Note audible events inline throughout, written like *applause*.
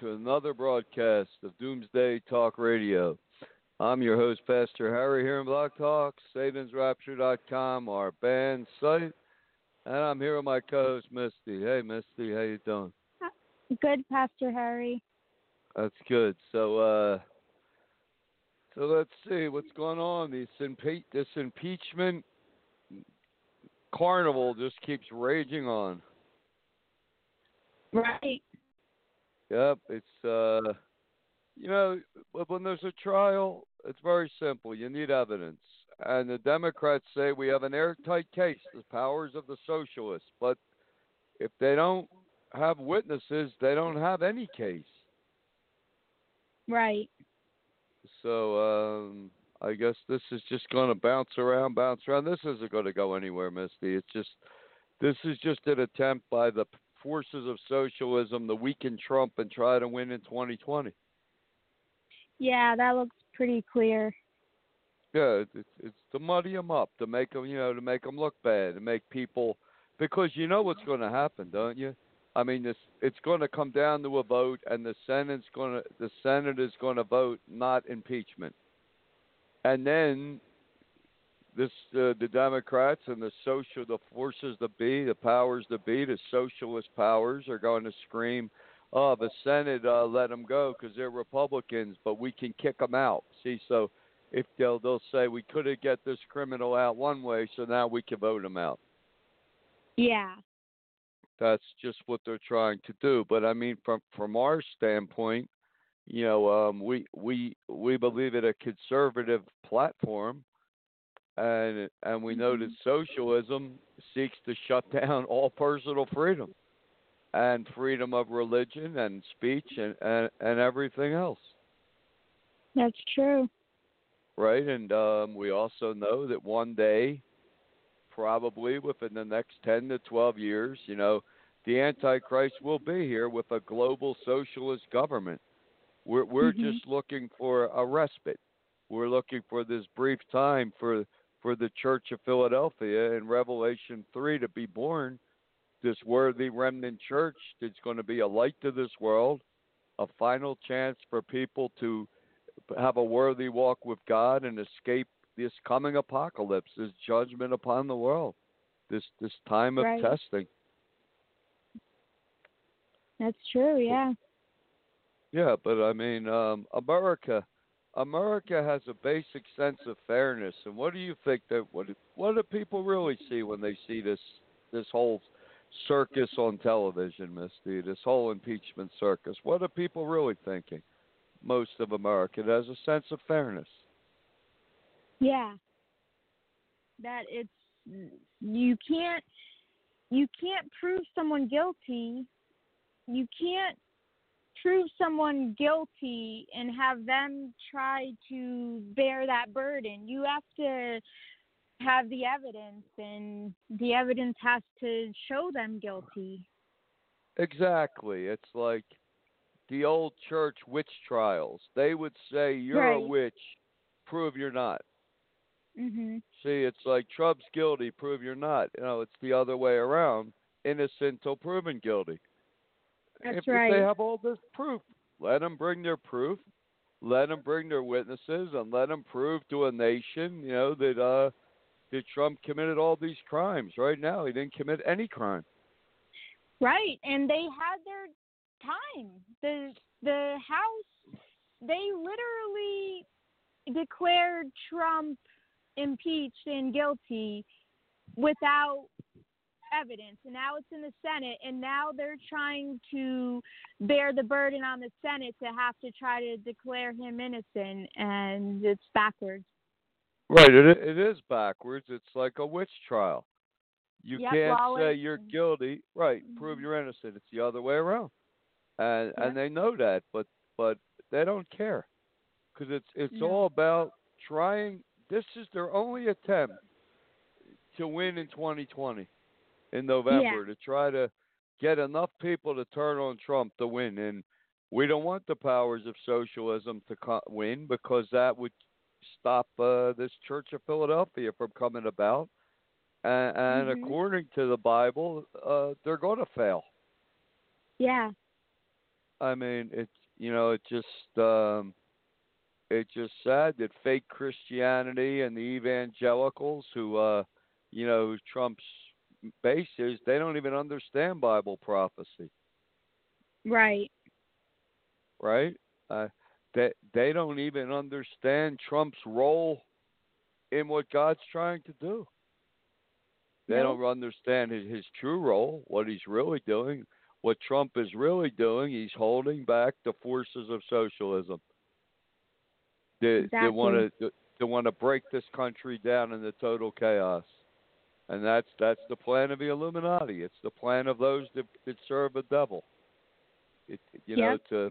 To another broadcast of Doomsday Talk Radio. I'm your host, Pastor Harry, here in Blog Talk, SatansRapture.com, our band site, and I'm here with my co-host, Misty. Hey, Misty, how you doing? Good, Pastor Harry. That's good. So, uh, so let's see what's going on. This, impe- this impeachment carnival just keeps raging on. Right. Yep, it's uh, you know, wh- when there's a trial, it's very simple. You need evidence, and the Democrats say we have an airtight case, the powers of the socialists. But if they don't have witnesses, they don't have any case. Right. So um, I guess this is just going to bounce around, bounce around. This isn't going to go anywhere, Misty. It's just this is just an attempt by the forces of socialism to weaken Trump and try to win in 2020. Yeah, that looks pretty clear. Yeah, it's, it's to muddy them up, to make them, you know, to make them look bad, to make people, because you know what's going to happen, don't you? I mean, this it's going to come down to a vote, and the Senate's going to, the Senate is going to vote not impeachment, and then this, uh, the Democrats and the social, the forces that be, the powers that be, the socialist powers are going to scream, "Oh, the Senate, uh, let them go because they're Republicans, but we can kick them out." See, so if they'll they'll say we could have get this criminal out one way, so now we can vote him out. Yeah. That's just what they're trying to do. But I mean, from from our standpoint, you know, um, we we we believe in a conservative platform, and and we know that socialism seeks to shut *laughs* down all personal freedom, and freedom of religion and speech and and, and everything else. That's true. right? And um, we also know that one day, probably within the next 10 to 12 years, you know, the Antichrist will be here with a global socialist government. We're, we're Mhm. just looking for a respite. We're looking for this brief time for, for the Church of Philadelphia in Revelation 3 to be born, this worthy remnant church that's going to be a light to this world, a final chance for people to have a worthy walk with God and escape this coming apocalypse, this judgment upon the world, this this time of Right. testing. That's true. Yeah. Yeah, but I mean, um, America, America has a basic sense of fairness, and what do you think that what what do people really see when they see this this whole circus on television, Misty? This whole impeachment circus. What are people really thinking? Most of America has a sense of fairness. Yeah. That it's you can't you can't prove someone guilty. You can't prove someone guilty and have them try to bear that burden. You have to have the evidence and the evidence has to show them guilty. Exactly. It's like the old church witch trials. They would say you're a witch, prove you're not. Mhm. See, it's like Trump's guilty, prove you're not. You know, it's the other way around. Innocent till proven guilty. That's if, right. they have all this proof, let them bring their proof, let them bring their witnesses and let them prove to a nation, you know, that uh that Trump committed all these crimes. Right now, he didn't commit any crime. Right, and they had their time. The the House they literally declared Trump impeached and guilty without evidence and now it's in the Senate and now they're trying to bear the burden on the Senate to have to try to declare him innocent and it's backwards. Right, it it is backwards. It's like a witch trial. You Yep, can't well, say you're guilty, right? Prove Mhm. you're innocent. It's the other way around, and Yeah. and they know that, but but they don't care, because it's it's all about trying. This is their only attempt to win in 2020, in November, to try to get enough people to turn on Trump to win, and we don't want the powers of socialism to co- win because that would stop uh, this Church of Philadelphia from coming about. And, and Mhm. according to the Bible, uh, they're going to fail. Yeah. I mean, it's you know, it just um, it's just sad that fake Christianity and the evangelicals, who uh, you know, Trump's base is, they don't even understand Bible prophecy, Right. right? Uh, they they don't even understand Trump's role in what God's trying to do. They don't understand his, his true role, what he's really doing, what Trump is really doing. He's holding back the forces of socialism. They they want to they want to break this country down into total chaos, and that's that's the plan of the Illuminati. It's the plan of those that, that serve the devil. It, you know to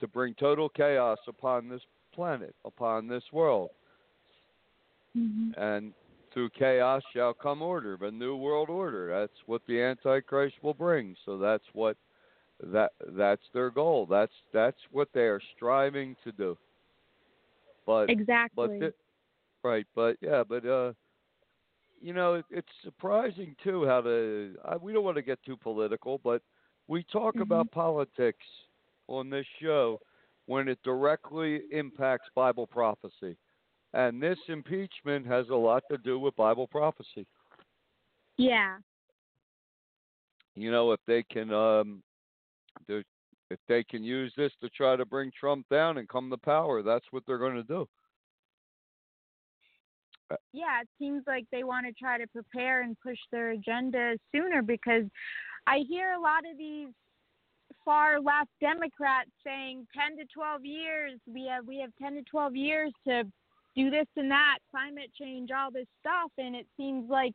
to bring total chaos upon this planet, upon this world hmm and through chaos shall come order, the new world order. That's what the Antichrist will bring. So that's what that that's their goal. That's that's what they are striving to do. But Exactly. but thi- right, but yeah, but uh, you know, it's surprising too how to. I, we don't want to get too political, but we talk Mhm. about politics on this show when it directly impacts Bible prophecy. And this impeachment has a lot to do with Bible prophecy. yeah. You know, if they can, um, if they can use this to try to bring Trump down and come to power, that's what they're going to do. Yeah, it seems like they want to try to prepare and push their agenda sooner because I hear a lot of these far left Democrats saying 10 to 12 years we have we have 10 to 12 years to do this and that climate change all this stuff and it seems like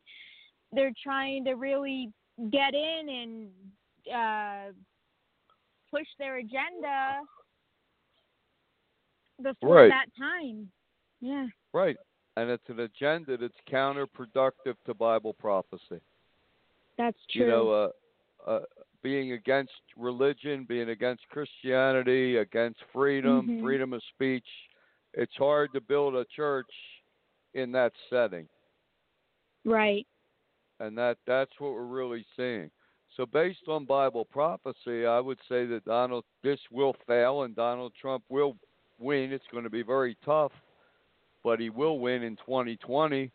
they're trying to really get in and uh push their agenda before Right. that time. Yeah. Right. And it's an agenda that's counterproductive to Bible prophecy. That's true. You know, uh, uh, being against religion, being against Christianity, against freedom, Mhm. freedom of speech. It's hard to build a church in that setting. right. and that that's what we're really seeing. So based on Bible prophecy, I would say that Donald this will fail and Donald Trump will win. It's going to be very tough, but he will win in 2020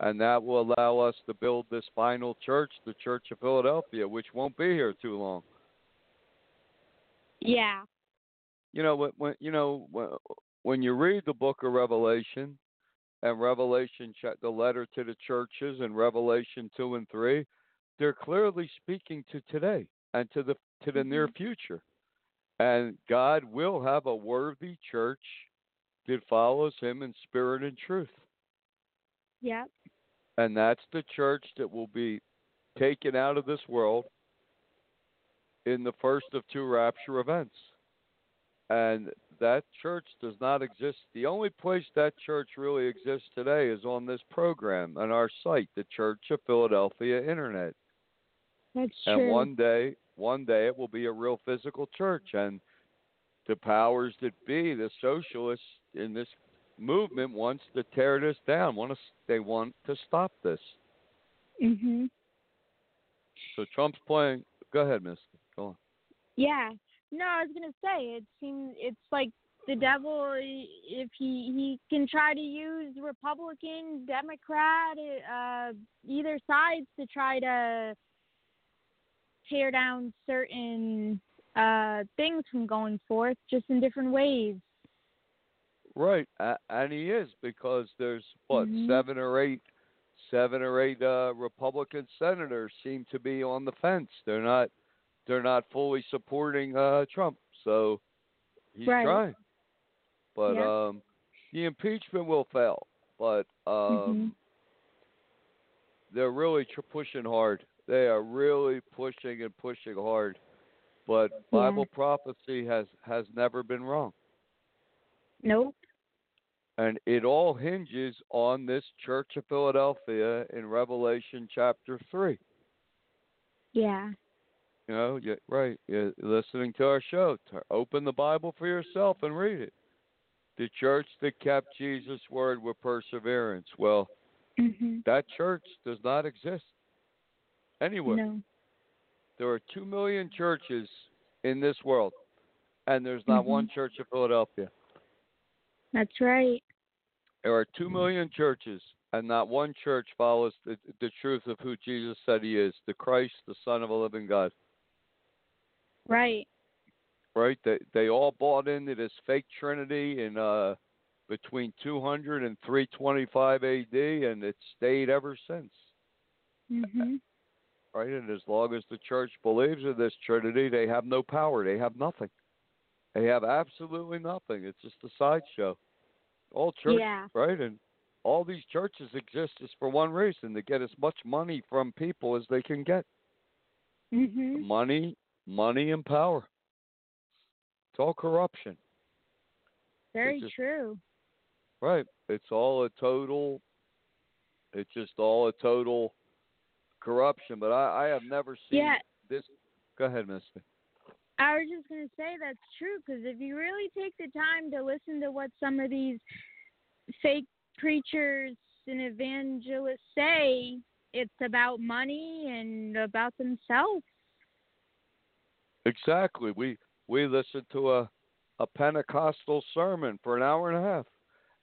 and that will allow us to build this final church, the Church of Philadelphia, which won't be here too long. Yeah. You know when, when you know when, when you read the book of Revelation and Revelation the letter to the churches and Revelation 2 and 3 they're clearly speaking to today and to the to the near mm-hmm. future. And God will have a worthy church that follows him in spirit and truth. Yep. And that's the church that will be taken out of this world in the first of two rapture events. And that church does not exist. The only place that church really exists today is on this program on our site, the Church of Philadelphia Internet. That's And true. one day, one day it will be a real physical church. And the powers that be, the socialists in this movement, wants to tear this down. Want to, they want to stop this. Mhm. So Trump's playing. Go ahead, Miss. Go on. Yeah. No, I was gonna say it seems it's like the devil if he he can try to use republican democrat uh either sides to try to tear down certain uh things from going forth just in different ways Right, and he is because there's what Mhm. seven or eight, seven or eight uh, Republican senators seem to be on the fence. They're not, they're not fully supporting uh, Trump. So he's Right. trying, but Yeah. um, the impeachment will fail. But um, Mhm. they're really tr- pushing hard. They are really pushing and pushing hard. But Yeah. Bible prophecy has has never been wrong. nope And it all hinges on this Church of Philadelphia in Revelation chapter 3. yeah You know, you, right. You're listening to our show. Open the Bible for yourself and read it. The church that kept Jesus' word with perseverance. Well, mhm that church does not exist anywhere. no There are 2 million churches in this world, and there's not Mhm. one church of Philadelphia. That's right There are two million churches, and not one church follows the, the truth of who Jesus said he is the Christ, the Son of a living God. right Right? They, they all bought into this fake Trinity in uh, between 200 and 325 AD, and it's stayed ever since. mhm Right? And as long as the church believes in this Trinity, they have no power. They have nothing. They have absolutely nothing. It's just a sideshow. All church, yeah right? And all these churches exist just for one reason to get as much money from people as they can get. mhm Money, money, and power. It's all corruption, very just- true right? It's all a total. It's just all a total corruption. But I, I have never seen yeah this. Go ahead, Misty. I was just going to say that's true because if you really take the time to listen to what some of these fake preachers and evangelists say, it's about money and about themselves. Exactly. We we listened to a a Pentecostal sermon for an hour and a half,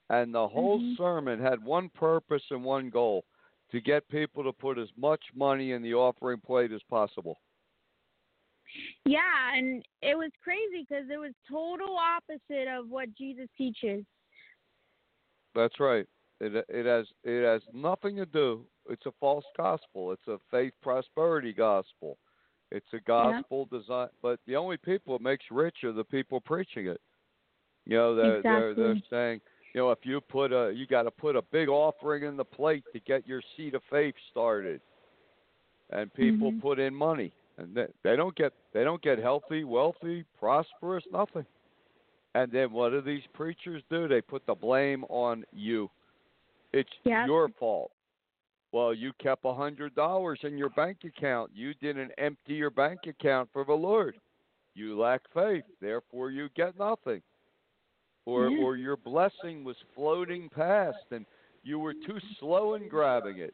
and the whole Mhm. sermon had one purpose and one goal: to get people to put as much money in the offering plate as possible. Yeah, and it was crazy because it was total opposite of what Jesus teaches. That's right. It it has it has nothing to do. It's a false gospel. It's a faith prosperity gospel. It's a gospel design, but the only people it makes rich are the people preaching it. You know, they're they're they're saying, you know, if you put a you got to put a big offering in the plate to get your seed of faith started, and people Mhm. put in money, and they, they don't get they don't get healthy, wealthy, prosperous, nothing. And then what do these preachers do? They put the blame on you. It's your fault. Well, you kept a hundred dollars in your bank account. You didn't empty your bank account for the Lord. You lack faith, therefore you get nothing. Or Yeah. or your blessing was floating past and you were too slow in grabbing it.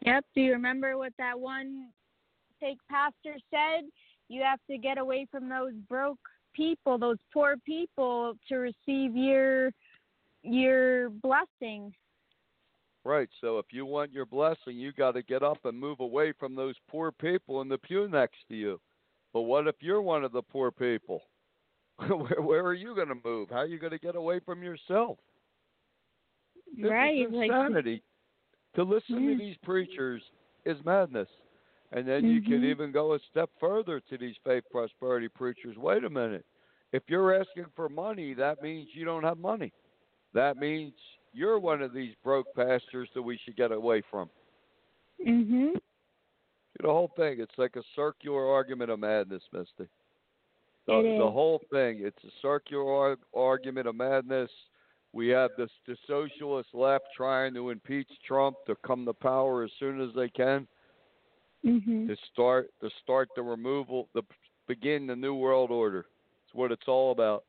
Yep. Do you remember what that one pastor said? You have to get away from those broke people, those poor people, to receive your your blessing. Right. So if you want your blessing, you got to get up and move away from those poor people in the pew next to you. But what if you're one of the poor people? *laughs* where, where are you going to move? How are you going to get away from yourself? This right. is Like insanity. to listen to these preachers is madness. And then you can Mhm. even go a step further to these faith prosperity preachers. Wait a minute. If you're asking for money, that means you don't have money. That means you're one of these broke pastors that we should get away from. mhm. The whole thing, it's like a circular argument of madness, Misty. The, the whole thing, it's a circular arg- argument of madness. We have this the socialist left trying to impeach Trump to come to power as soon as they can Mhm. to start to start the removal, to begin the new world order. It's what it's all about.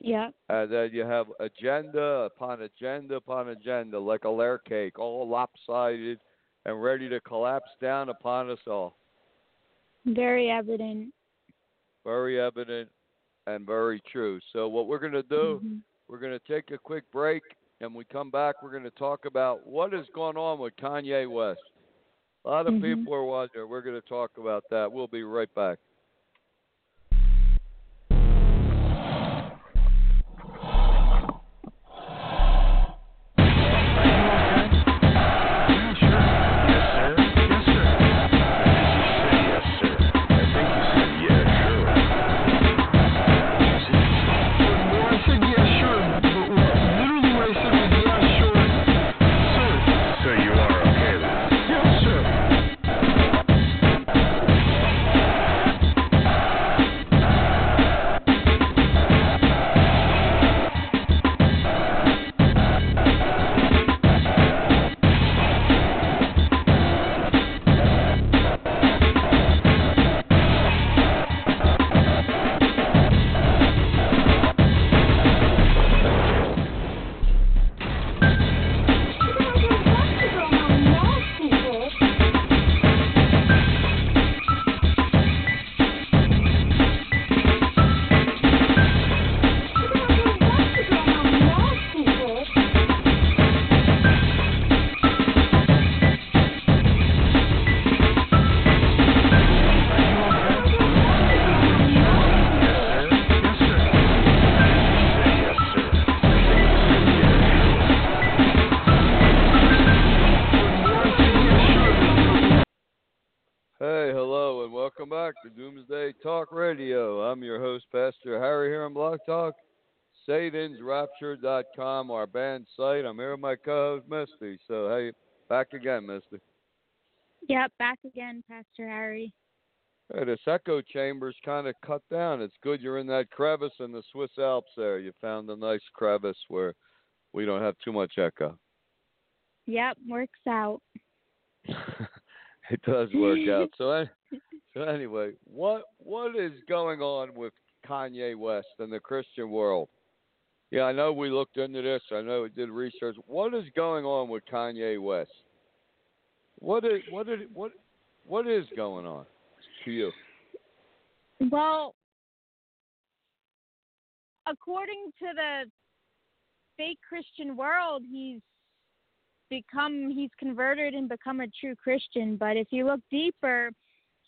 Yeah. And then you have agenda upon agenda upon agenda, like a layer cake, all lopsided and ready to collapse down upon us all. Very evident. very evident and very true. So what we're going to do, Mhm. we're going to take a quick break, and when we come back, we're going to talk about what is going on with Kanye West. A lot of Mhm. people are wondering. We're going to talk about that. We'll be right back. To Doomsday Talk Radio. I'm your host, Pastor Harry here on Blog Talk, SatansRapture.com, our band site. I'm here with my co-host, Misty. So, hey, back again, Misty. Yep, back again, Pastor Harry. Hey, this echo chamber's kind of cut down. It's good you're in that crevice in the Swiss Alps there. You found a nice crevice where we don't have too much echo. Yep, works out. *laughs* it does work out. So, *laughs* anyway, what what is going on with Kanye West and the Christian world? Yeah, I know we looked into this. I know we did research. What is going on with Kanye West? What is what is what what is going on to you? Well, according to the fake Christian world, he's become he's converted and become a true Christian. But if you look deeper,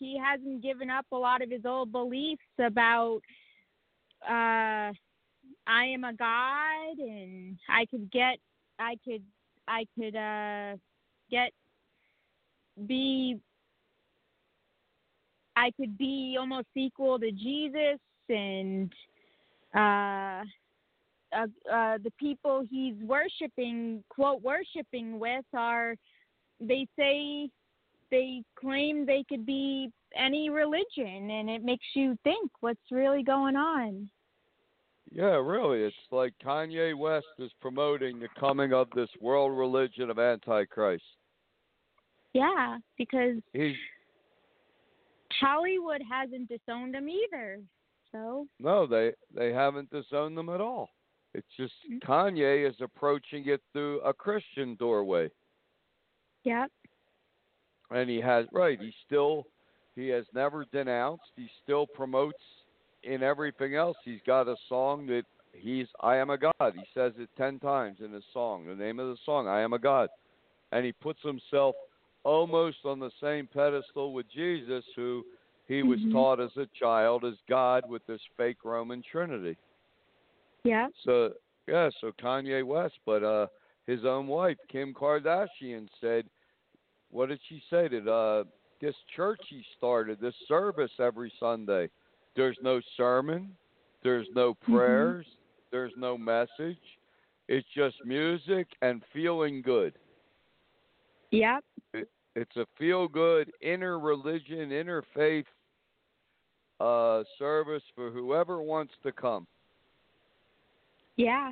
he hasn't given up a lot of his old beliefs about uh I am a god and I could get I could I could uh get be I could be almost equal to Jesus and uh, uh, uh, the people he's worshiping, quote, worshiping with are, they say, they claim they could be any religion, and it makes you think what's really going on. Yeah, really. It's like Kanye West is promoting the coming of this world religion of Antichrist. Yeah, because He's Hollywood hasn't disowned him either. So, no, they they haven't disowned them at all. It's just Mm. Kanye is approaching it through a Christian doorway. yep. And he has right he still he has never denounced he still promotes in everything else he's got a song that he's i am a god he says it 10 times in his song the name of the song i am a god and he puts himself almost on the same pedestal with jesus who he was Mhm. taught as a child as god with this fake roman trinity Yep. so yeah, so Kanye West, but uh his own wife, Kim Kardashian, said what did she say? That uh this church he started, this service every Sunday, there's no sermon, there's no prayers, there's no message. It's just music and feeling good. Yep. It's a feel good inner religion, interfaith uh service for whoever wants to come. Yeah.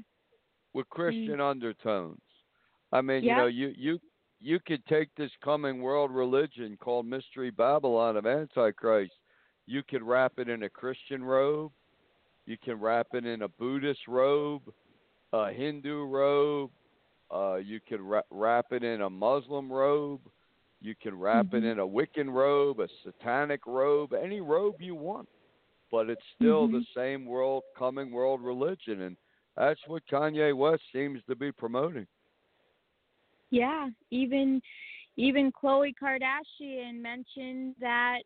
with Christian undertones. I mean, you know, you you you could take this coming world religion called Mystery Babylon of Antichrist. You could wrap it in a Christian robe. You can wrap it in a Buddhist robe, a Hindu robe. Uh, you could ra- wrap it in a Muslim robe. You can wrap it Mhm. in a Wiccan robe, a satanic robe, any robe you want. but it's still Mhm. the same world coming world religion, and that's what Kanye West seems to be promoting. Yeah, even even Khloe Kardashian mentioned that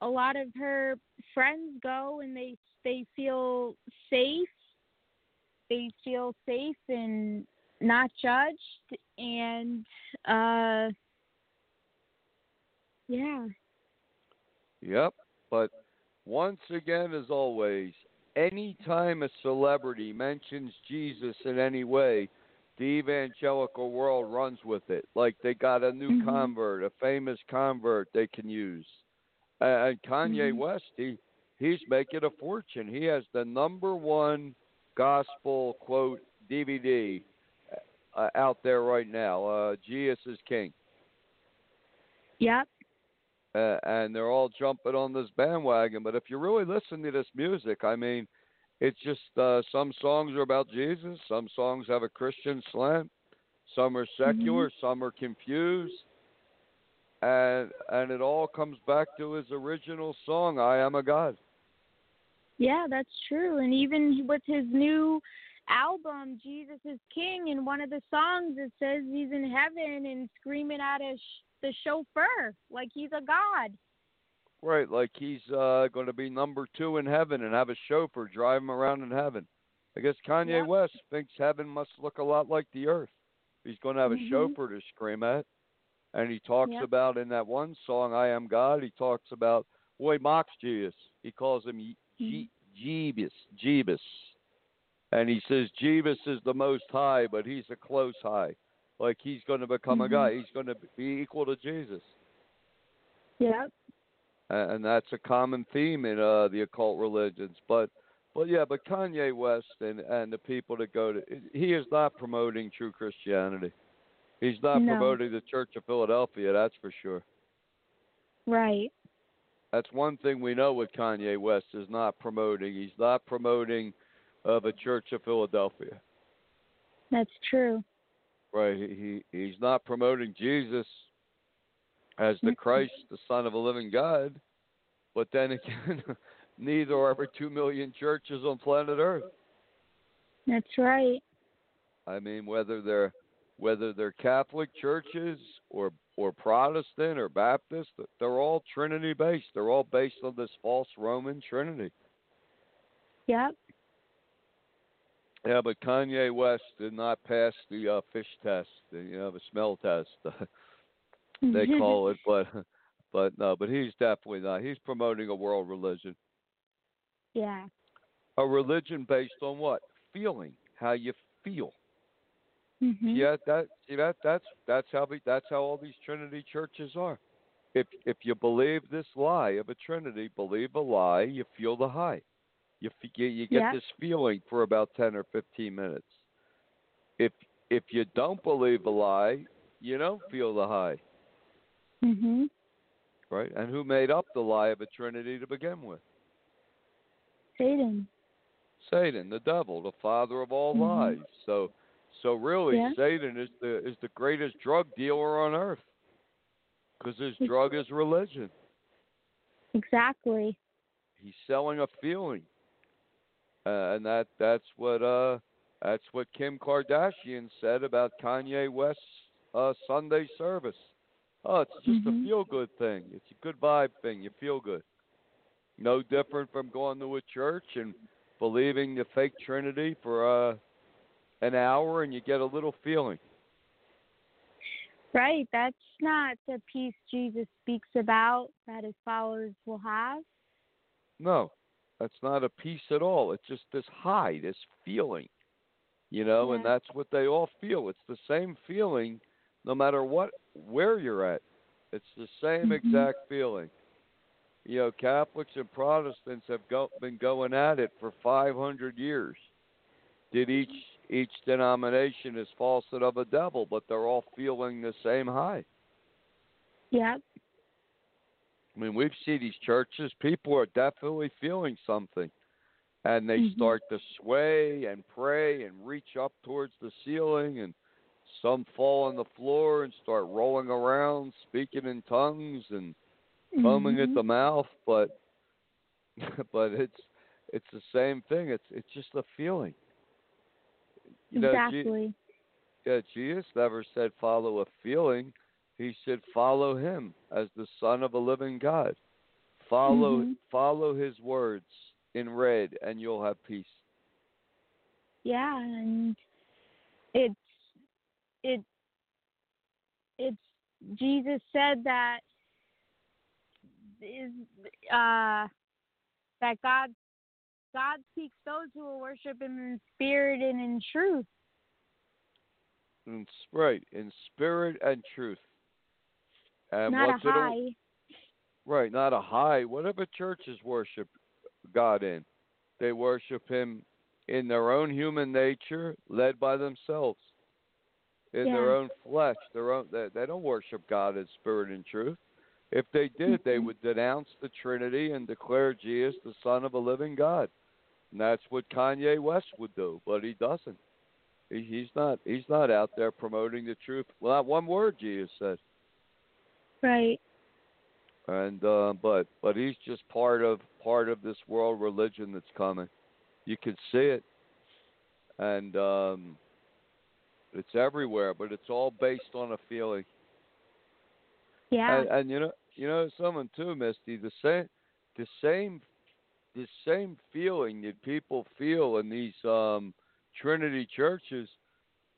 a lot of her friends go and they they feel safe. They feel safe and not judged and uh yeah. Yep. But once again, as always, anytime a celebrity mentions Jesus in any way, the evangelical world runs with it. Like they got a new Mhm. convert, a famous convert they can use. Uh, and Kanye Mhm. West, he he's making a fortune. He has the number one gospel quote DVD uh, out there right now. Uh, Jesus is King Yep. uh, and they're all jumping on this bandwagon. But if you really listen to this music, I mean, it's just uh, some songs are about Jesus, some songs have a Christian slant, some are secular, some are confused, and and it all comes back to his original song, "I Am a God." Yeah, that's true. And even with his new album, Jesus is King, in one of the songs it says he's in heaven and screaming at his the chauffeur like he's a god. Right, like he's uh, going to be number two in heaven and have a chauffeur drive him around in heaven. I guess Kanye. West thinks heaven must look a lot like the earth. He's going to have Mhm. a chauffeur to scream at. And he talks about in that one song, I Am God, he talks about, boy, mocks Jesus. He calls him Ye- Je- Jebus, Jebus. And he says Jebus is the most high, but he's a close high. Like he's going to become a Mhm. guy. He's going to be equal to Jesus Yep. And that's a common theme in uh, the occult religions. But but yeah, but Kanye West and and the people that go to he is not promoting true Christianity. He's not No. promoting the Church of Philadelphia. That's for sure. Right. That's one thing we know with Kanye West is not promoting. He's not promoting of a Church of Philadelphia. That's true. Right. He, he he's not promoting Jesus as the Christ, the Son of a living God. But then again, *laughs* neither are ever two million churches on planet Earth. That's right. I mean, whether they're whether they're Catholic churches or or Protestant or Baptist, they're all Trinity based. They're all based on this false Roman Trinity. Yep. Yeah, but Kanye West did not pass the uh, fish test, the, you know, the smell test. *laughs* they *laughs* call it, but but no, but he's definitely not. He's promoting a world religion, yeah. a religion based on what feeling, how you feel. hmm Yeah, that see that that's that's how we, that's how all these Trinity churches are. If if you believe this lie of a Trinity, believe a lie, you feel the high. You you, you get Yeah. this feeling for about ten or fifteen minutes. If if you don't believe a lie, you don't feel the high, Mhm. right? And who made up the lie of a Trinity to begin with? Satan. Satan, the devil, the father of all Mhm. lies. So so really Yeah. Satan is the is the greatest drug dealer on earth. Cuz his drug is religion. Exactly. He's selling a feeling. Uh, and that that's what uh that's what Kim Kardashian said about Kanye West's uh Sunday service. Oh, it's just Mhm. a feel good thing. It's a good vibe thing. You feel good. No different from going to a church and believing the fake Trinity for uh an hour and you get a little feeling. Right. That's not the peace Jesus speaks about that his followers will have. No, that's not a peace at all. It's just this high, this feeling, you know, and that's what they all feel. It's the same feeling, no matter what, where you're at. It's the same Mhm. exact feeling. You know, Catholics and Protestants have go, been going at it for 500 years. Did each each denomination is falsehood of a devil, but they're all feeling the same high. Yeah. I mean, we've seen these churches. People are definitely feeling something, and they Mhm. start to sway and pray and reach up towards the ceiling, and some fall on the floor and start rolling around, speaking in tongues and foaming at Mhm. the mouth. But *laughs* but it's it's the same thing. It's it's just a feeling. You know, Je- exactly. yeah, Jesus never said follow a feeling. He said follow him as the Son of a living God. Follow Mhm. follow his words in red and you'll have peace. Yeah, and it's it it's Jesus said that is uh that God God seeks those who will worship him in spirit and in truth. In, right, in spirit and truth. And not a what's it all- high. Right, not a high. Whatever churches worship God in, they worship Him in their own human nature, led by themselves, in their own flesh. Their own. They, they don't worship God as spirit and truth. If they did, they Mhm. would denounce the Trinity and declare Jesus the Son of a living God. And that's what Kanye West would do, but he doesn't. He, he's not. He's not out there promoting the truth. Well, not one word Jesus said Right. and uh, but but he's just part of part of this world religion that's coming. You can see it, and um, it's everywhere. But it's all based on a feeling. Yeah. And, and you know, you know, someone too, Misty. The same, the same, the same feeling that people feel in these um, Trinity churches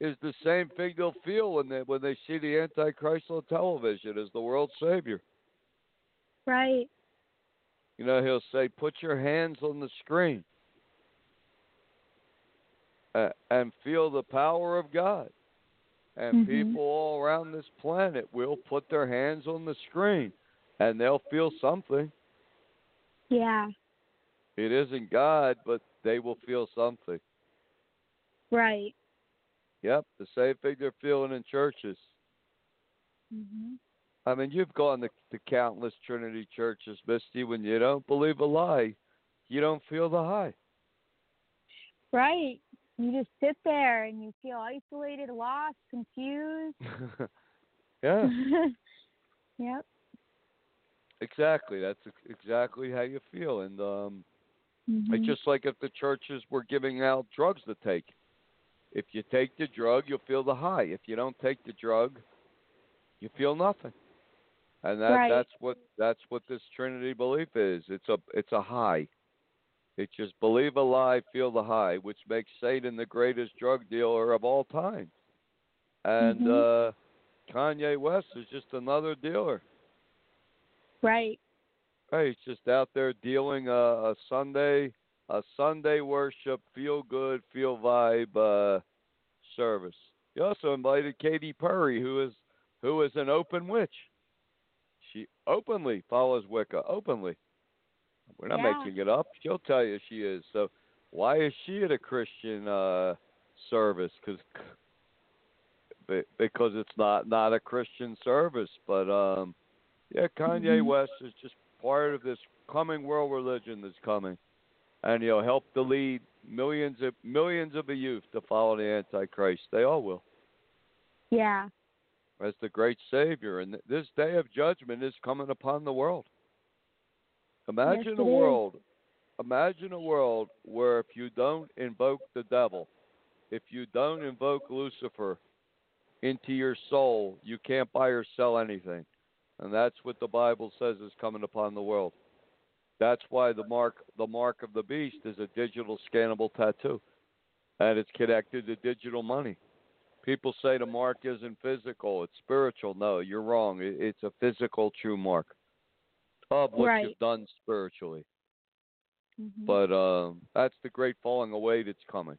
is the same thing they'll feel when they when they see the Antichrist on television as the world savior. right. You know, he'll say, "Put your hands on the screen uh, and feel the power of God." And Mhm. people all around this planet will put their hands on the screen, and they'll feel something. Yeah. It isn't God, but they will feel something. Right. Yep, the same thing they're feeling in churches. Mhm. I mean, you've gone to, to countless Trinity churches, Misty. When you don't believe a lie, you don't feel the high. Right. You just sit there and you feel isolated, lost, confused. *laughs* yeah, *laughs* yep. exactly. That's exactly how you feel. And um, Mhm. it's just like if the churches were giving out drugs to take. If you take the drug, you'll feel the high. If you don't take the drug, you feel nothing. And that Right. that's what that's what this Trinity belief is. It's a it's a high. It's just believe a lie, feel the high, which makes Satan the greatest drug dealer of all time. And Mhm. uh Kanye West is just another dealer. right. Hey, he's just out there dealing a, a Sunday a Sunday worship, feel good, feel vibe uh, service. He also invited Katy Perry, who is who is an open witch. She openly follows Wicca, openly. We're not Yeah. making it up. She'll tell you she is. So why is she at a Christian uh, service? Because because it's not not a Christian service. But um, yeah, Kanye Mhm. West is just part of this coming world religion that's coming, and he'll help to lead millions of millions of the youth to follow the Antichrist. They all will, Yeah. as the great Savior. And this day of judgment is coming upon the world. Imagine Yes, a it is. world. Imagine a world where if you don't invoke the devil, if you don't invoke Lucifer into your soul, you can't buy or sell anything. And that's what the Bible says is coming upon the world. That's why the mark the mark of the beast is a digital scannable tattoo. And it's connected to digital money. People say the mark isn't physical, it's spiritual. No, you're wrong. It's a physical true mark of what Right. you've done spiritually. Mhm. But um, that's the great falling away that's coming.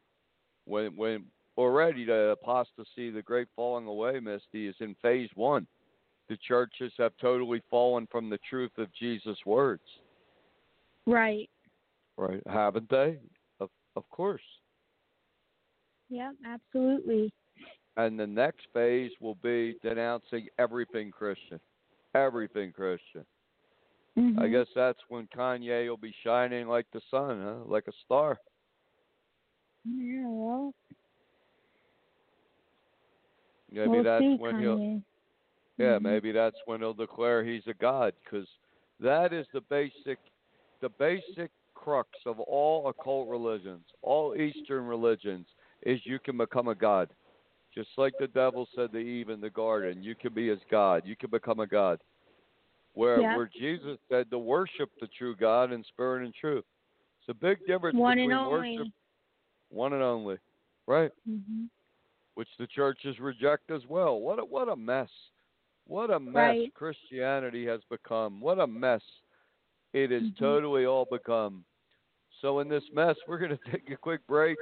When when already the apostasy, the great falling away, Misty, is in phase one. The churches have totally fallen from the truth of Jesus' words. right. Right. Haven't they? Of of course. Yeah, absolutely. And the next phase will be denouncing everything Christian. Everything Christian. I Mhm. guess that's when Kanye will be shining like the sun, huh? Like a star. Yeah, well, Maybe we'll that's see, when he'll Kanye. Yeah, Mhm. maybe that's when he'll declare he's a god, because that is the basic, the basic crux of all occult religions, all Eastern religions, is you can become a god. Just like the devil said to Eve in the garden, you can be his God. You can become a God. Where Yeah. where Jesus said to worship the true God in spirit and truth. It's a big difference One between and only. worship one and only. Right? hmm Which the churches reject as well. What a what a mess. What a mess Right. Christianity has become. What a mess it has Mhm. totally all become. So in this mess, we're going *laughs* to take a quick break.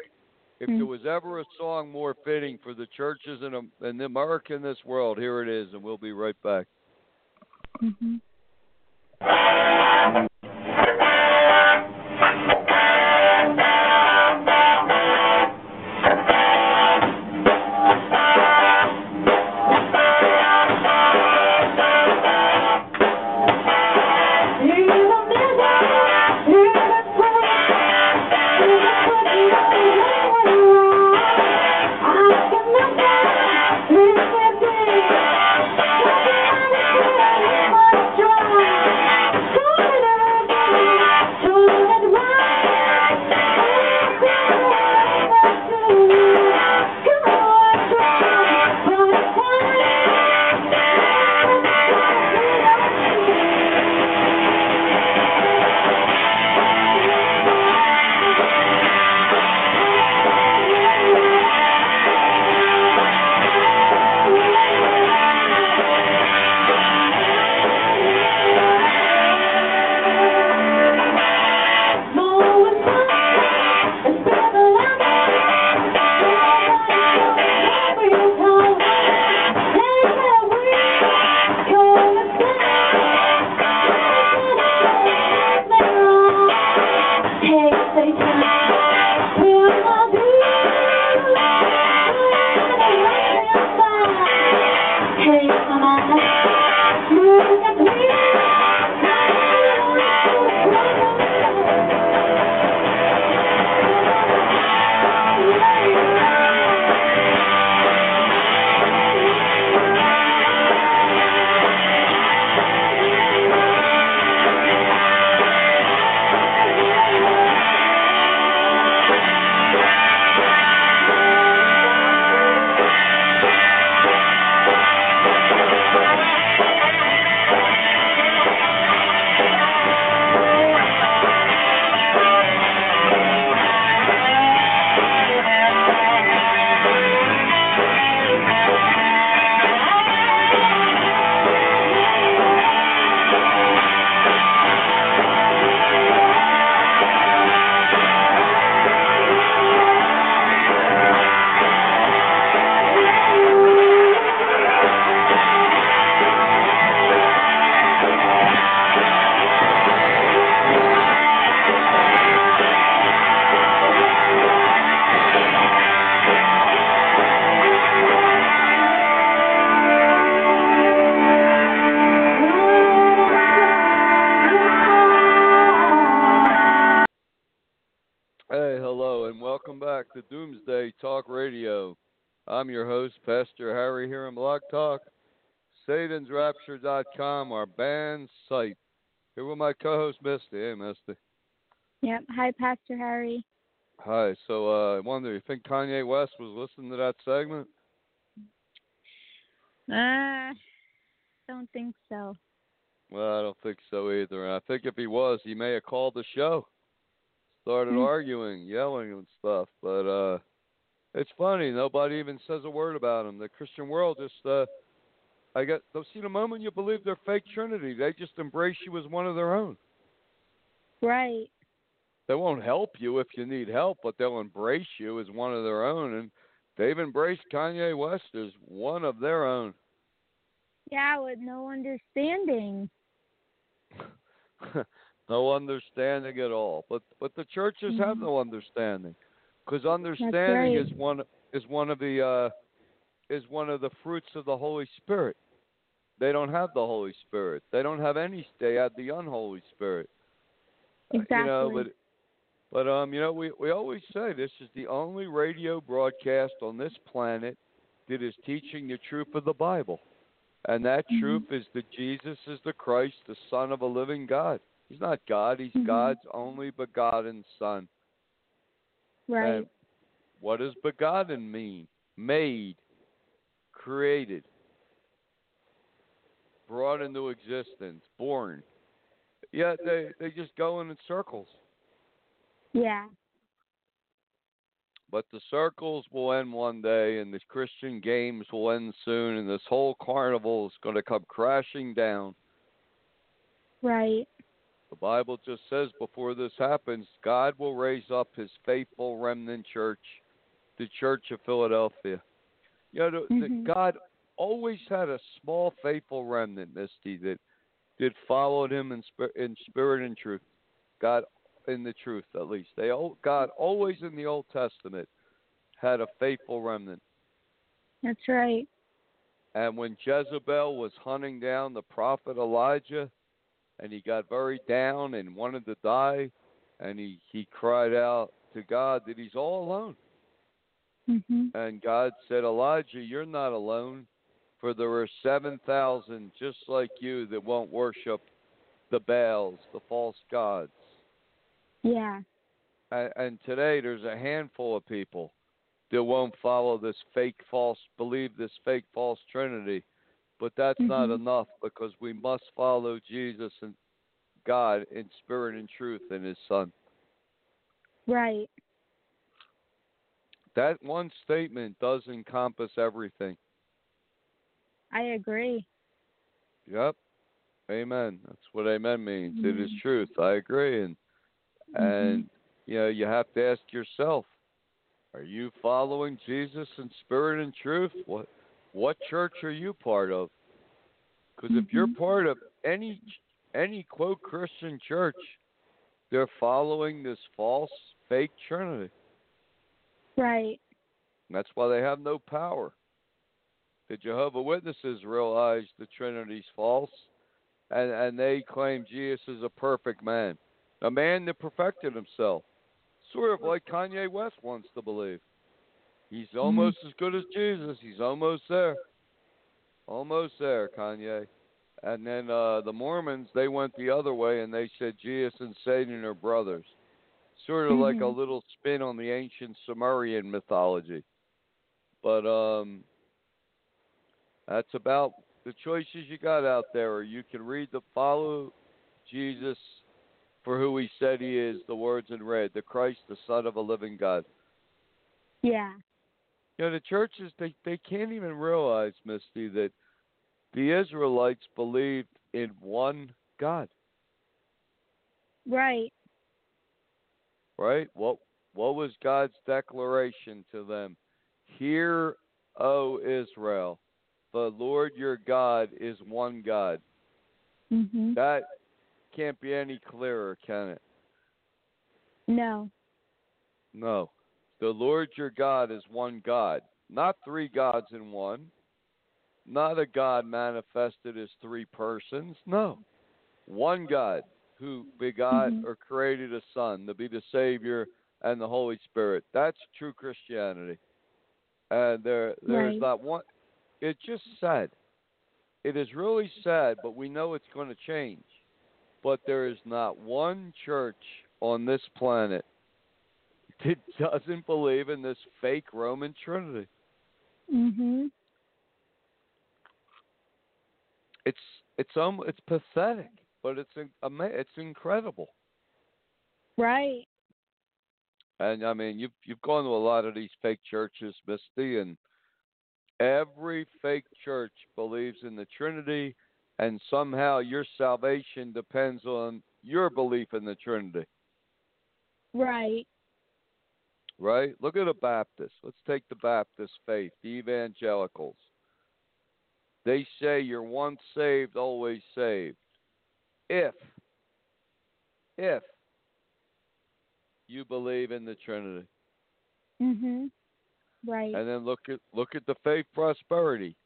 If Mm. there was ever a song more fitting for the churches in, Am- in America in this world, here it is, and we'll be right back. Hmm SatansRapture.com, our band site. Here with my co-host, Misty. Hey, Misty. Yep. Hi, Pastor Harry. Hi. So, uh, I wonder, you think Kanye West was listening to that segment? Uh, don't think so. Well, I don't think so either. And I think if he was, he may have called the show, started Hmm. arguing, yelling, and stuff. But uh, it's funny. Nobody even says a word about him. The Christian world just, uh, I. They'll see the moment you believe their fake Trinity, they just embrace you as one of their own. Right. They won't help you if you need help, but they'll embrace you as one of their own. And they've embraced Kanye West as one of their own. Yeah, with no understanding. *laughs* no understanding at all. But but the churches have Mhm. no understanding, because understanding right. is one is one of the uh, is one of the fruits of the Holy Spirit. They don't have the Holy Spirit. They don't have any. They have the unholy Spirit. Uh, Exactly. You know, but but um, you know, we we always say this is the only radio broadcast on this planet that is teaching the truth of the Bible, and that Mhm. truth is that Jesus is the Christ, the Son of a living God. He's not God. He's Mhm. God's only begotten Son. Right. And what does begotten mean? Made, created, brought into existence, born. Yeah, they they just go in circles. Yeah. But the circles will end one day, and the Christian games will end soon, and this whole carnival is going to come crashing down. Right. The Bible just says before this happens, God will raise up his faithful remnant church, the Church of Philadelphia. You know, the, the. Mm-hmm. God always had a small faithful remnant, Misty, that that followed him in, sp- in spirit and truth. God in the truth, at least. They al- God always in the Old Testament had a faithful remnant. That's right. And when Jezebel was hunting down the prophet Elijah, and he got very down and wanted to die, and he, he cried out to God that he's all alone. Mhm. And God said, Elijah, you're not alone, for there are 7,000 just like you that won't worship the Baals, the false gods. Yeah. And, and today there's a handful of people that won't follow this fake false, believe this fake false Trinity. But that's not Mhm. enough because we must follow Jesus and God in spirit and truth and His Son. Right. That one statement does encompass everything. I agree. Yep. Amen. That's what amen means. It is Mhm. truth. I agree. And and you know, you have to ask yourself, are you following Jesus in spirit and truth? What what church are you part of? Because if you're Mhm. part of any any quote Christian church, they're following this false fake Trinity. Right. That's why they have no power. The Jehovah Witnesses realize the Trinity's false, and and they claim Jesus is a perfect man, a man that perfected himself, sort of like Kanye West wants to believe. He's almost as good as Jesus. He's almost there, almost there, Kanye. And then uh, the Mormons they went the other way and they said Jesus and Satan are brothers, sort of like a Mhm. little spin on the ancient Sumerian mythology. But um, that's about the choices you got out there. Or you can read the follow Jesus for who he said he is, the words in red, the Christ, the Son of a living God. Yeah. You know, the churches they they can't even realize, Misty, that the Israelites believed in one God, Right. right? What what was God's declaration to them? Hear, O Israel, the Lord your God is one God. Mhm. That can't be any clearer, can it? No. No. The Lord your God is one God, not three gods in one, not a God manifested as three persons. No. One God who begot Mhm. or created a Son to be the Savior and the Holy Spirit. That's true Christianity. And there there's Right. not one it's just sad. It is really sad, but we know it's going to change. But there is not one church on this planet *laughs* that doesn't believe in this fake Roman Trinity. Mhm. It's it's um it's pathetic, but it's it's incredible. Right. And I mean, you've you've gone to a lot of these fake churches, Misty, and every fake church believes in the Trinity, and somehow your salvation depends on your belief in the Trinity. Right. right? Look at the Baptists. Let's take the Baptist faith, the evangelicals. They say you're once saved, always saved. If, if you believe in the Trinity. Mhm. Right. And then look at look at the faith prosperity.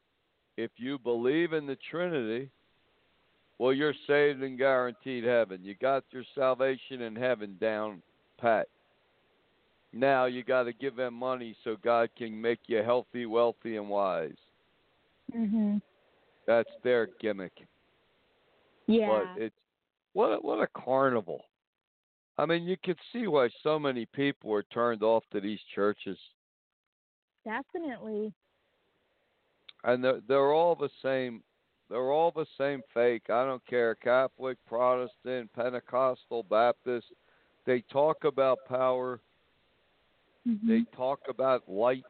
If you believe in the Trinity, well you're saved and guaranteed heaven. You got your salvation in heaven down pat. Now you got to give them money so God can make you healthy, wealthy, and wise. Mhm. That's their gimmick. Yeah. But it's what a, what a carnival. I mean, you could see why so many people were turned off to these churches, Definitely. and they're they're all the same. They're all the same fake. I don't care, Catholic, Protestant, Pentecostal, Baptist. They talk about power. Mhm. They talk about light,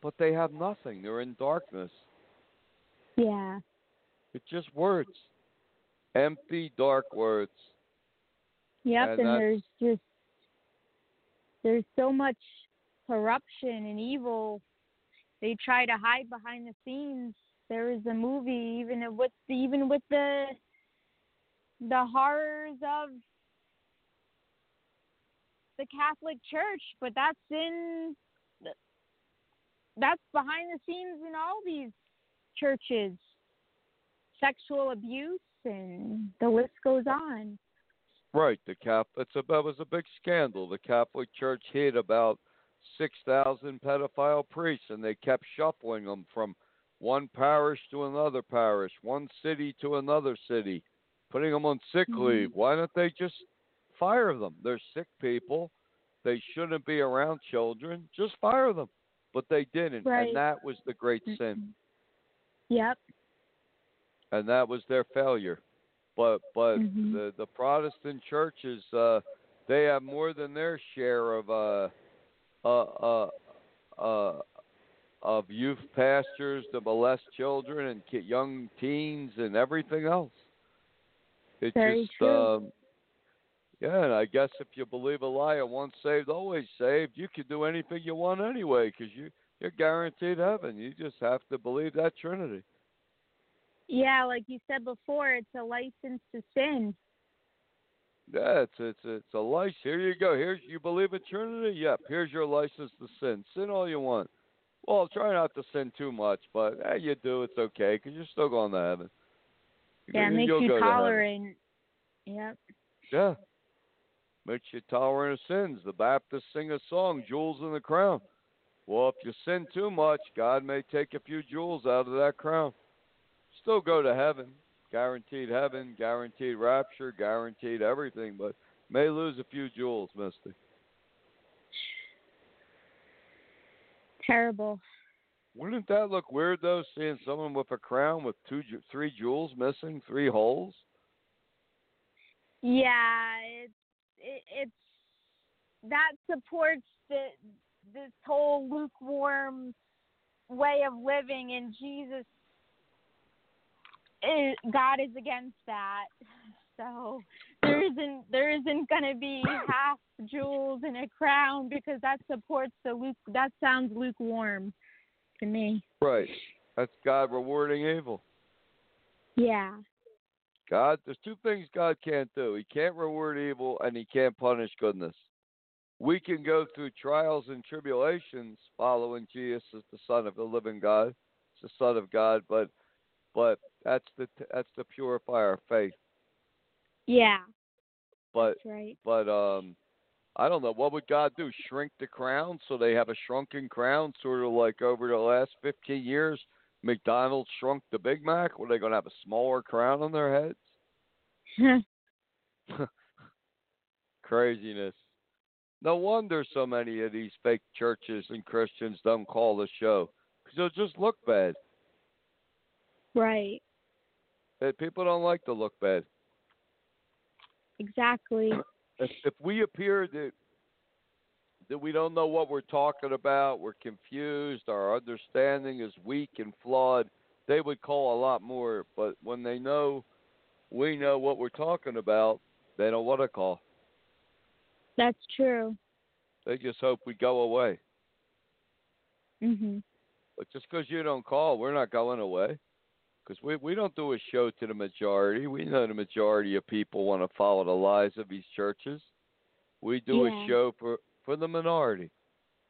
but they have nothing. They're in darkness. Yeah. It's just words, empty, dark words. Yep, And and there's just there's so much corruption and evil. They try to hide behind the scenes. There is a movie, even with even with the the horrors of the Catholic Church, but that's in that's behind the scenes in all these churches. Sexual abuse and the list goes on. Right, the Cap. It's a, that was a big scandal. The Catholic Church hid about six thousand pedophile priests, and they kept shuffling them from one parish to another parish, one city to another city, putting them on sick Mhm. leave. Why don't they just fire them? They're sick people. They shouldn't be around children. Just fire them. But they didn't, Right. and that was the great sin. Yep. and that was their failure. But but Mhm. the the Protestant churches uh, they have more than their share of uh, uh, uh, uh, of youth pastors to molest children and ki- young teens and everything else. It Very just true. um, yeah, and I guess if you believe a lie, once saved, always saved. You can do anything you want anyway, because you you're guaranteed heaven. You just have to believe that Trinity. Yeah, like you said before, it's a license to sin. Yeah, it's it's it's a license. Here you go. Here's you believe in Trinity. Yep. Here's your license to sin. Sin all you want. Well, try not to sin too much, but hey, you do. It's okay because you're still going to heaven. Yeah, it makes you go to tolerant. Yep. Yeah. Makes you tolerant of sins. The Baptists sing a song, "Jewels in the Crown." Well, if you sin too much, God may take a few jewels out of that crown. Still go to heaven, guaranteed heaven, guaranteed rapture, guaranteed everything, but may lose a few jewels, Misty. Terrible. Wouldn't that look weird though, seeing someone with a crown with two, three jewels missing, three holes? Yeah, it's it, it's that supports the this whole lukewarm way of living, and Jesus, is, God is against that. So there isn't there isn't gonna be half jewels in a crown because that supports the luke. That sounds lukewarm to me. Right. That's God rewarding evil. Yeah. God, there's two things God can't do. He can't reward evil, and He can't punish goodness. We can go through trials and tribulations following Jesus as the Son of the living God, as the Son of God, but but that's the that's the purify our faith. Yeah. But That's right. but um I don't know what would God do? Shrink the crown so they have a shrunken crown, sort of like over the last fifteen years. McDonald's shrunk the Big Mac. Were they going to have a smaller crown on their heads? *laughs* *laughs* Craziness. No wonder so many of these fake churches and Christians don't call the show because they'll just look bad. Right. Eh, People don't like to look bad. Exactly. *clears throat* if, if we appear that that we don't know what we're talking about, we're confused, our understanding is weak and flawed, they would call a lot more. But when they know we know what we're talking about, they don't want to call. That's true. They just hope we go away. Mhm. But just because you don't call, we're not going away. Because we we don't do a show to the majority. We know the majority of people want to follow the lies of these churches. We do Yeah. a show for for the minority,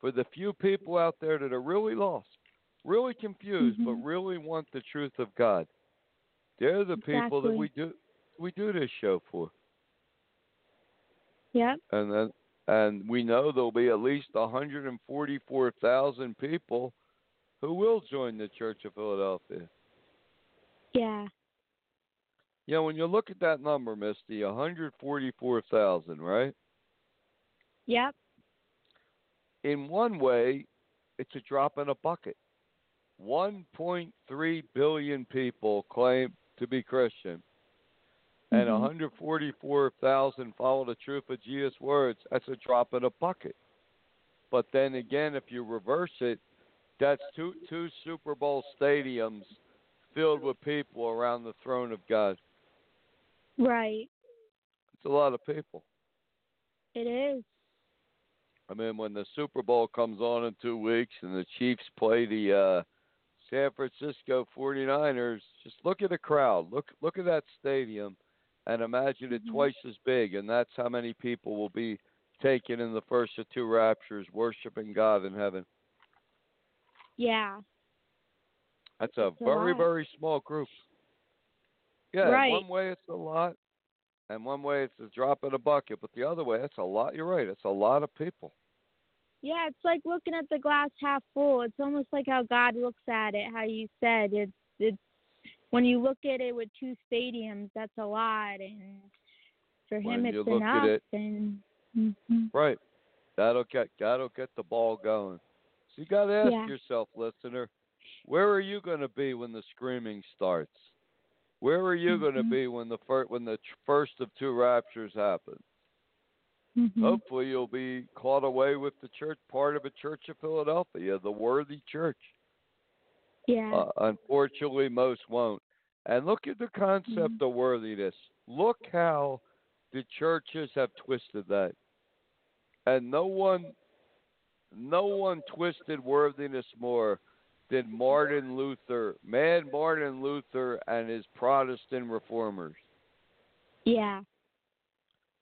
for the few people out there that are really lost, really confused, but Mhm. really want the truth of God. They're the people that we do we do this show for. Yep. and then and we know there'll be at least 144,000 people who will join the Church of Philadelphia. Yeah. Yeah, when you look at that number, Misty, 144,000, right? Yep. In one way, it's a drop in a bucket. 1.3 billion people claim to be Christian, and Mhm. 144,000 follow the truth of Jesus' words. That's a drop in a bucket. But then again, if you reverse it, that's two two Super Bowl stadiums filled with people around the throne of God. Right. It's a lot of people. It is. I mean, when the Super Bowl comes on in two weeks and the Chiefs play the uh, San Francisco 49ers, just look at the crowd. Look look at that stadium and imagine it Mhm. twice as big, and that's how many people will be taken in the first of two raptures, worshiping God in heaven. Yeah. That's a It's very lot. very small group. Yeah, Right. one way it's a lot, and one way it's a drop in a bucket, but the other way that's a lot. You're right. It's a lot of people. Yeah, it's like looking at the glass half full. It's almost like how God looks at it, how you said. It's it's when you look at it with two stadiums, that's a lot and for him When it's you look at enough it- and mhm. Right. That'll get that'll get the ball going. So you got to ask Yeah. yourself, listener, where are you going to be when the screaming starts? Where are you going to be when the fir- when the tr- first of two raptures happen? Mhm. Hopefully, you'll be caught away with the church, part of a church of Philadelphia, the worthy church. Yeah. Uh, unfortunately, most won't. And look at the concept Mhm. of worthiness. Look how the churches have twisted that. And no one no one twisted worthiness more than Martin Luther, man Martin Luther and his Protestant reformers. yeah.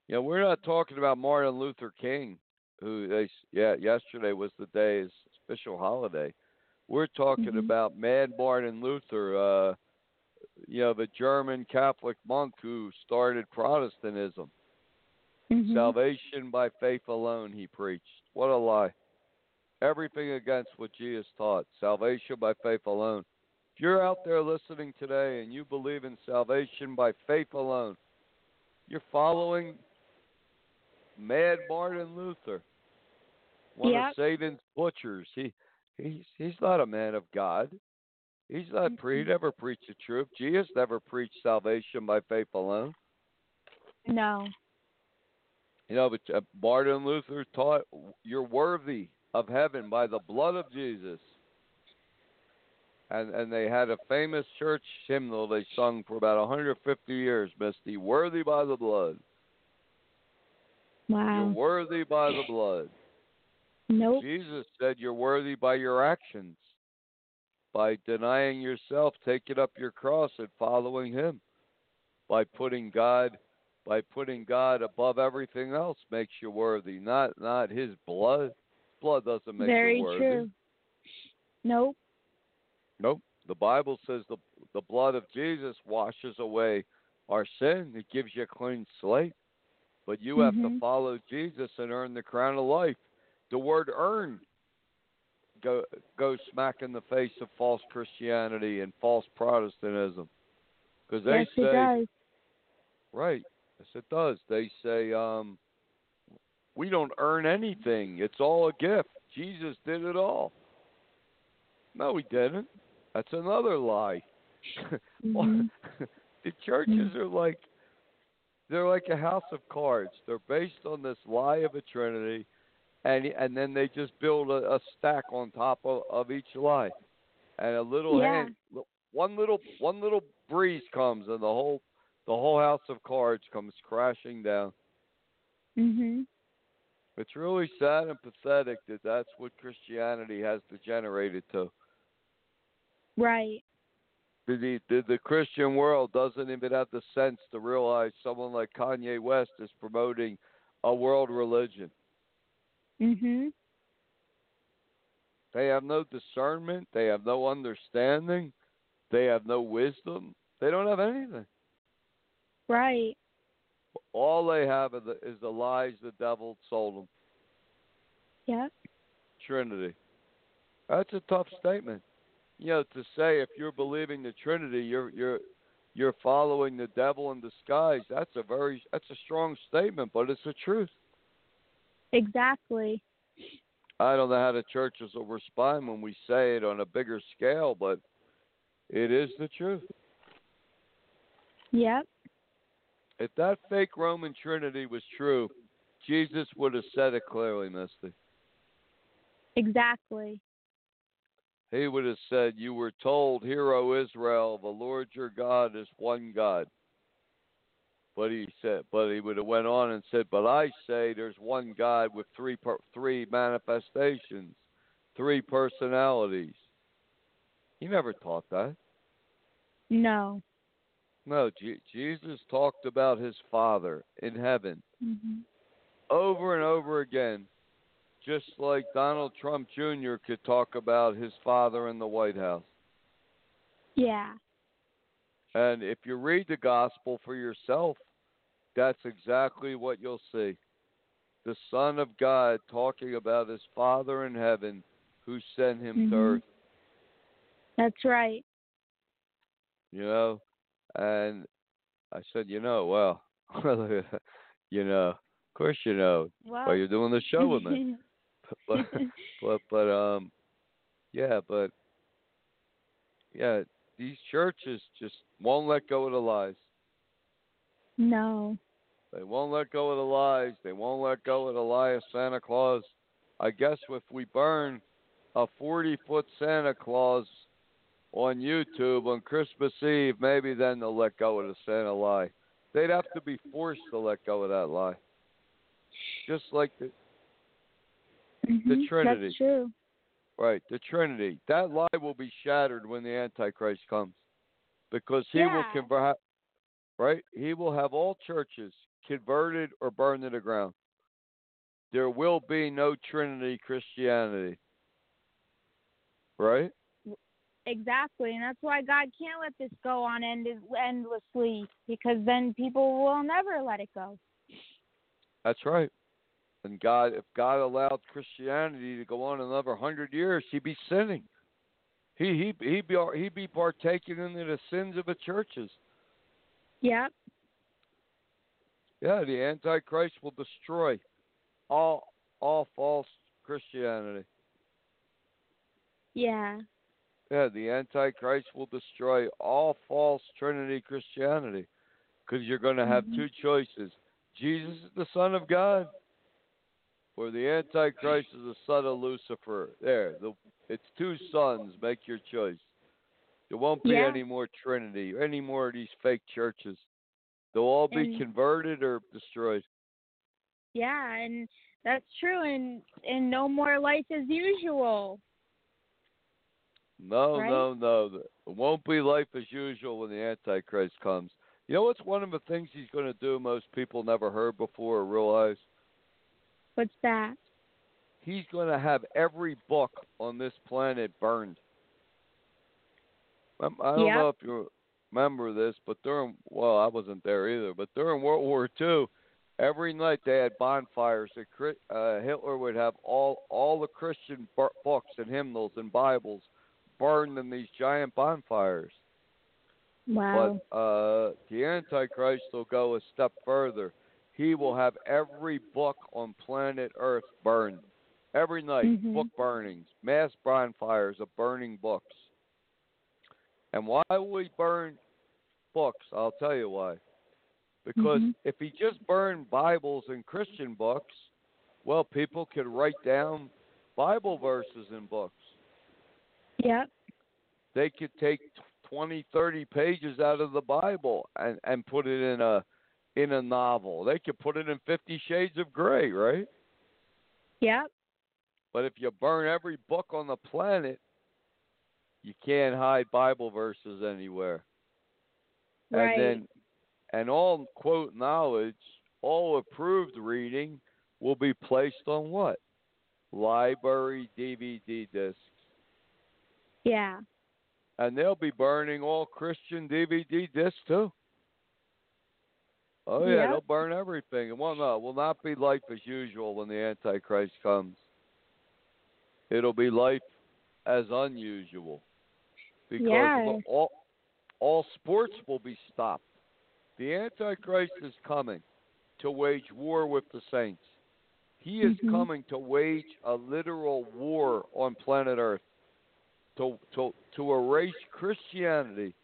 Yeah, we're not talking about Martin Luther King, who they yeah yesterday was the day's official holiday. We're talking Mhm. about Mad Martin Luther, uh, you know, the German Catholic monk who started Protestantism. Mhm. Salvation by faith alone, he preached. What a lie. Everything against what Jesus taught. Salvation by faith alone. If you're out there listening today and you believe in salvation by faith alone, you're following Mad Martin Luther, one Yep. of Satan's butchers. He he's he's not a man of God. He's not pre he never preached the truth. Jesus never preached salvation by faith alone. No. You know, but uh, Martin Luther taught you're worthy of heaven by the blood of Jesus. And and they had a famous church hymnal they sung for about 150 years, Misty, worthy by the blood. Wow. You're worthy by the blood. Nope. Jesus said you're worthy by your actions, by denying yourself, taking up your cross and following him, by putting God by putting God above everything else makes you worthy, not not his blood. Blood doesn't make Very you worthy. true. Nope. Nope. The Bible says the the blood of Jesus washes away our sin. It gives you a clean slate. But you have to Mhm. follow Jesus and earn the crown of life. The word earn go goes smack in the face of false Christianity and false Protestantism. Because they yes, say it does. Right. Yes, it does. They say, um, we don't earn anything. It's all a gift. Jesus did it all. No, he didn't. That's another lie. *laughs* Mhm. the churches are like they're like a house of cards. They're based on this lie of a trinity, and and then they just build a, a stack on top of, of each lie, and a little Yeah. hand, one little one little breeze comes, and the whole the whole house of cards comes crashing down. Mhm. It's really sad and pathetic that that's what Christianity has degenerated to. Right. The, the, the, Christian world doesn't even have the sense to realize someone like Kanye West is promoting a world religion. Mhm. They have no discernment. They have no understanding. They have no wisdom. They don't have anything. Right. All they have is the, is the lies the devil sold them. Yeah. Trinity. That's a tough statement. You know, to say if you're believing the Trinity, you're you're you're following the devil in disguise. That's a very that's a strong statement, but it's the truth. Exactly. I don't know how the churches will respond when we say it on a bigger scale, but it is the truth. Yep. If that fake Roman Trinity was true, Jesus would have said it clearly, Misty. Exactly. He would have said, You were told, Hear, O Israel, the Lord your God is one God. But he said, but he would have went on and said, But I say there's one God with three per, three manifestations, three personalities. He never taught that. No. No, Jesus talked about his Father in heaven hmm over and over again, just like Donald Trump Jr. could talk about his father in the White House. Yeah. And if you read the gospel for yourself, that's exactly what you'll see. The Son of God talking about his Father in heaven who sent him to Mhm. earth, That's right. you know? And I said, you know, *laughs* well, you know, of course you know. Well. Well, you're doing the show with me. *laughs* *laughs* but, but but um yeah but yeah these churches just won't let go of the lies no. they won't let go of the lies they won't let go of the lie of santa claus i guess if we burn a 40 foot santa claus on youtube on christmas eve maybe then they'll let go of the santa lie they'd have to be forced to let go of that lie just like the Mhm. Trinity. That's true. Right, the Trinity. That lie will be shattered when the Antichrist comes, because he will convert. Right, he will have all churches converted or burned to the ground. There will be no Trinity Christianity. Right. Exactly, and that's why God can't let this go on end- endlessly because then people will never let it go. That's right. And God, if God allowed Christianity to go on another hundred years, he'd be sinning. He he he be he'd be partaking in the sins of the churches. Yep. Yeah, the Antichrist will destroy all all false Christianity. Yeah. Yeah, the Antichrist will destroy all false Trinity Christianity because you're going to have Mhm. two choices: Jesus is the Son of God, or the Antichrist is the son of Lucifer. There, the, it's two sons. Make your choice. There won't be Yeah. any more Trinity, or any more of these fake churches. They'll all be And- converted or destroyed. Yeah, and that's true and and no more life as usual. No, Right? no, no. It won't be life as usual when the Antichrist comes. You know what's one of the things he's going to do most people never heard before or realize? What's that? He's going to have every book on this planet burned. I don't Yep. know if you remember this, but during, well, I wasn't there either, but during World War II, every night they had bonfires. that Uh, Hitler would have all, all the Christian books and hymnals and Bibles burned in these giant bonfires. Wow. But uh, the Antichrist will go a step further. He will have every book on planet Earth burned. Every night, Mhm. book burnings, mass bonfires of burning books. And why will we burn books? I'll tell you why. Because Mhm. if he just burned Bibles and Christian books, well, people could write down Bible verses in books Yep. they could take 20 30 pages out of the bible and and put it in a in a novel they could put it in 50 shades of gray right Yeah. but if you burn every book on the planet you can't hide bible verses anywhere Right. and then and all quote knowledge all approved reading will be placed on what library dvd discs yeah. and they'll be burning all Christian DVD discs too. Oh yeah, Yep. they'll burn everything. It won't no, will not be life as usual when the Antichrist comes. It'll be life as unusual because Yeah. all all sports will be stopped. The Antichrist is coming to wage war with the saints. He is Mhm. coming to wage a literal war on planet Earth to to to erase Christianity,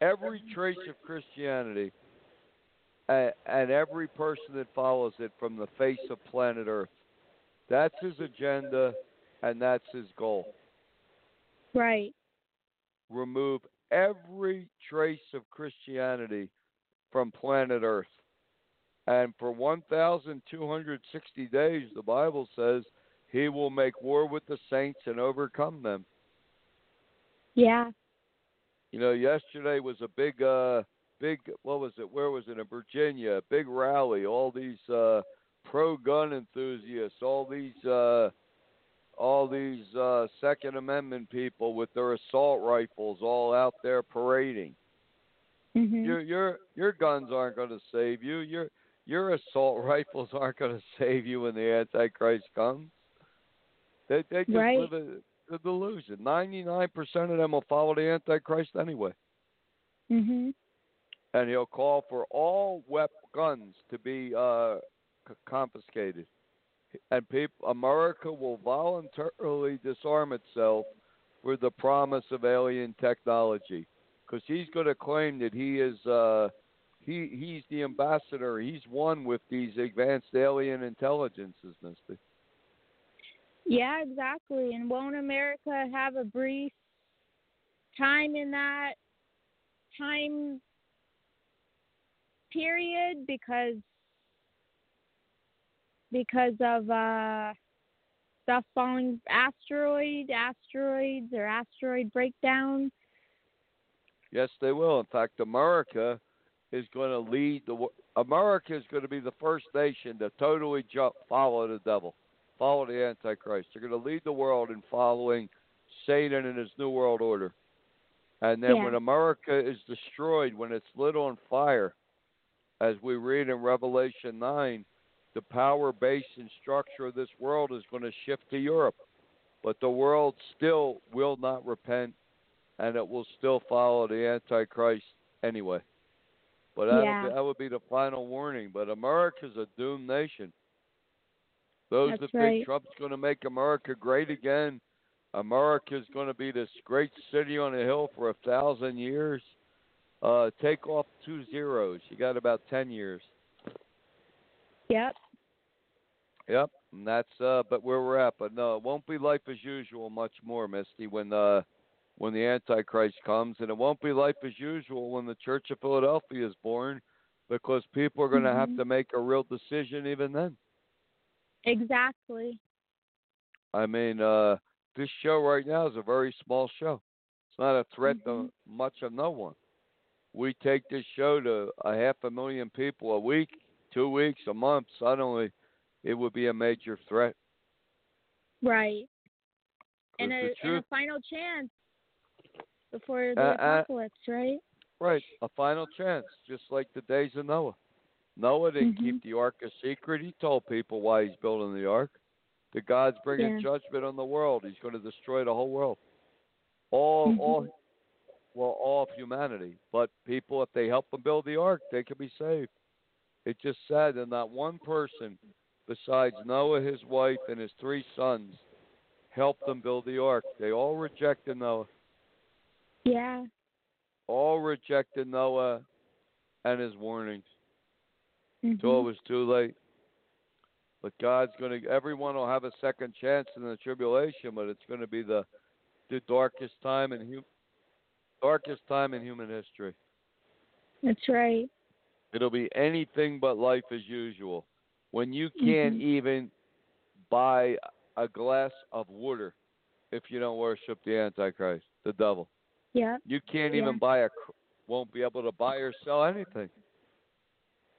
every trace of Christianity, and, and every person that follows it from the face of planet Earth. That's his agenda, and that's his goal. Right. Remove every trace of Christianity from planet Earth. And for 1,260 days, the Bible says he will make war with the saints and overcome them. Yeah. You know, yesterday was a big, uh, big. What was it? Where was it? In Virginia, a big rally. All these uh, pro-gun enthusiasts, all these, uh, all these uh, Second Amendment people with their assault rifles, all out there parading. Mhm. Your your your guns aren't going to save you. Your your assault *laughs* rifles aren't going to save you when the Antichrist comes. They they just Right. live a delusion. Ninety nine percent of them will follow the Antichrist anyway, Mhm. and he'll call for all wep guns to be uh, c- confiscated, and people America will voluntarily disarm itself for the promise of alien technology, because he's going to claim that he is. Uh, he he's the ambassador. He's one with these advanced alien intelligences, Misty. Yeah, exactly. And won't America have a brief time in that time period because because of uh stuff falling asteroid asteroids or asteroid breakdown Yes, they will. In fact, America is going to lead the. America is going to be the first nation to totally jump, follow the devil, follow the Antichrist. They're going to lead the world in following Satan and his new world order. And then Yeah. when America is destroyed, when it's lit on fire, as we read in Revelation 9, the power base and structure of this world is going to shift to Europe. But the world still will not repent and it will still follow the Antichrist anyway. But that'll Yeah. be, that would be the final warning. But America's a doomed nation. Those That's that right. think Trump's going to make America great again, America's going to be this great city on a hill for a thousand years. Uh, take off two zeros. You got about ten years. yep Yep, and that's uh, but where we're at. But no, it won't be life as usual much more, Misty, when uh, when the Antichrist comes, and it won't be life as usual when the Church of Philadelphia is born, because people are going to have Mhm. to make a real decision even then. Exactly I mean, uh, this show right now is a very small show. It's not a threat to Mhm. much of no one. We take this show to a half a million people a week, two weeks, a month. Suddenly, it would be a major threat. Right. and a, and a final chance before the uh, apocalypse right right, a final chance, just like the days of Noah. Noah didn't Mhm. keep the ark a secret. He told people why he's building the ark. The God's bringing Yeah. judgment on the world. He's going to destroy the whole world. All, Mhm. all, well, all of humanity. But people, if they help them build the ark, they can be saved. It's just sad that not one person, besides Noah, his wife, and his three sons, helped them build the ark. They all rejected Noah. yeah All rejected Noah and his warnings. Mhm. till it was too late. But God's going to, everyone will have a second chance in the tribulation, but it's going to be the the darkest time in hu- darkest time in human history. that's right It'll be anything but life as usual. When you can't Mhm. even buy a glass of water if you don't worship the Antichrist, the devil. yeah You can't Yeah. even buy a, won't be able to buy or sell anything.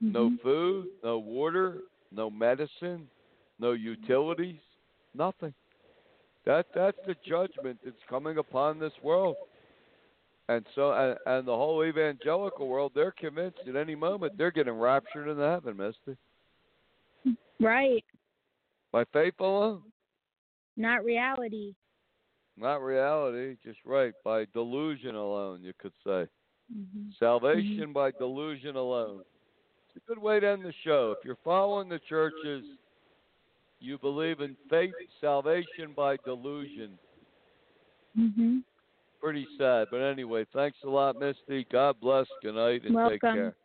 No Mhm. food, no water, no medicine, no utilities, nothing. That that's the judgment that's coming upon this world. And so and, and the whole evangelical world, they're convinced at any moment they're getting raptured into heaven, Misty. right By faith alone. not reality Not reality, just right by delusion alone, you could say. hmm Salvation by delusion alone. It's a good way to end the show. If you're following the churches, you believe in faith, salvation by delusion. Mm-hmm. Pretty sad, but anyway, thanks a lot, Misty. God bless. Good night and take care.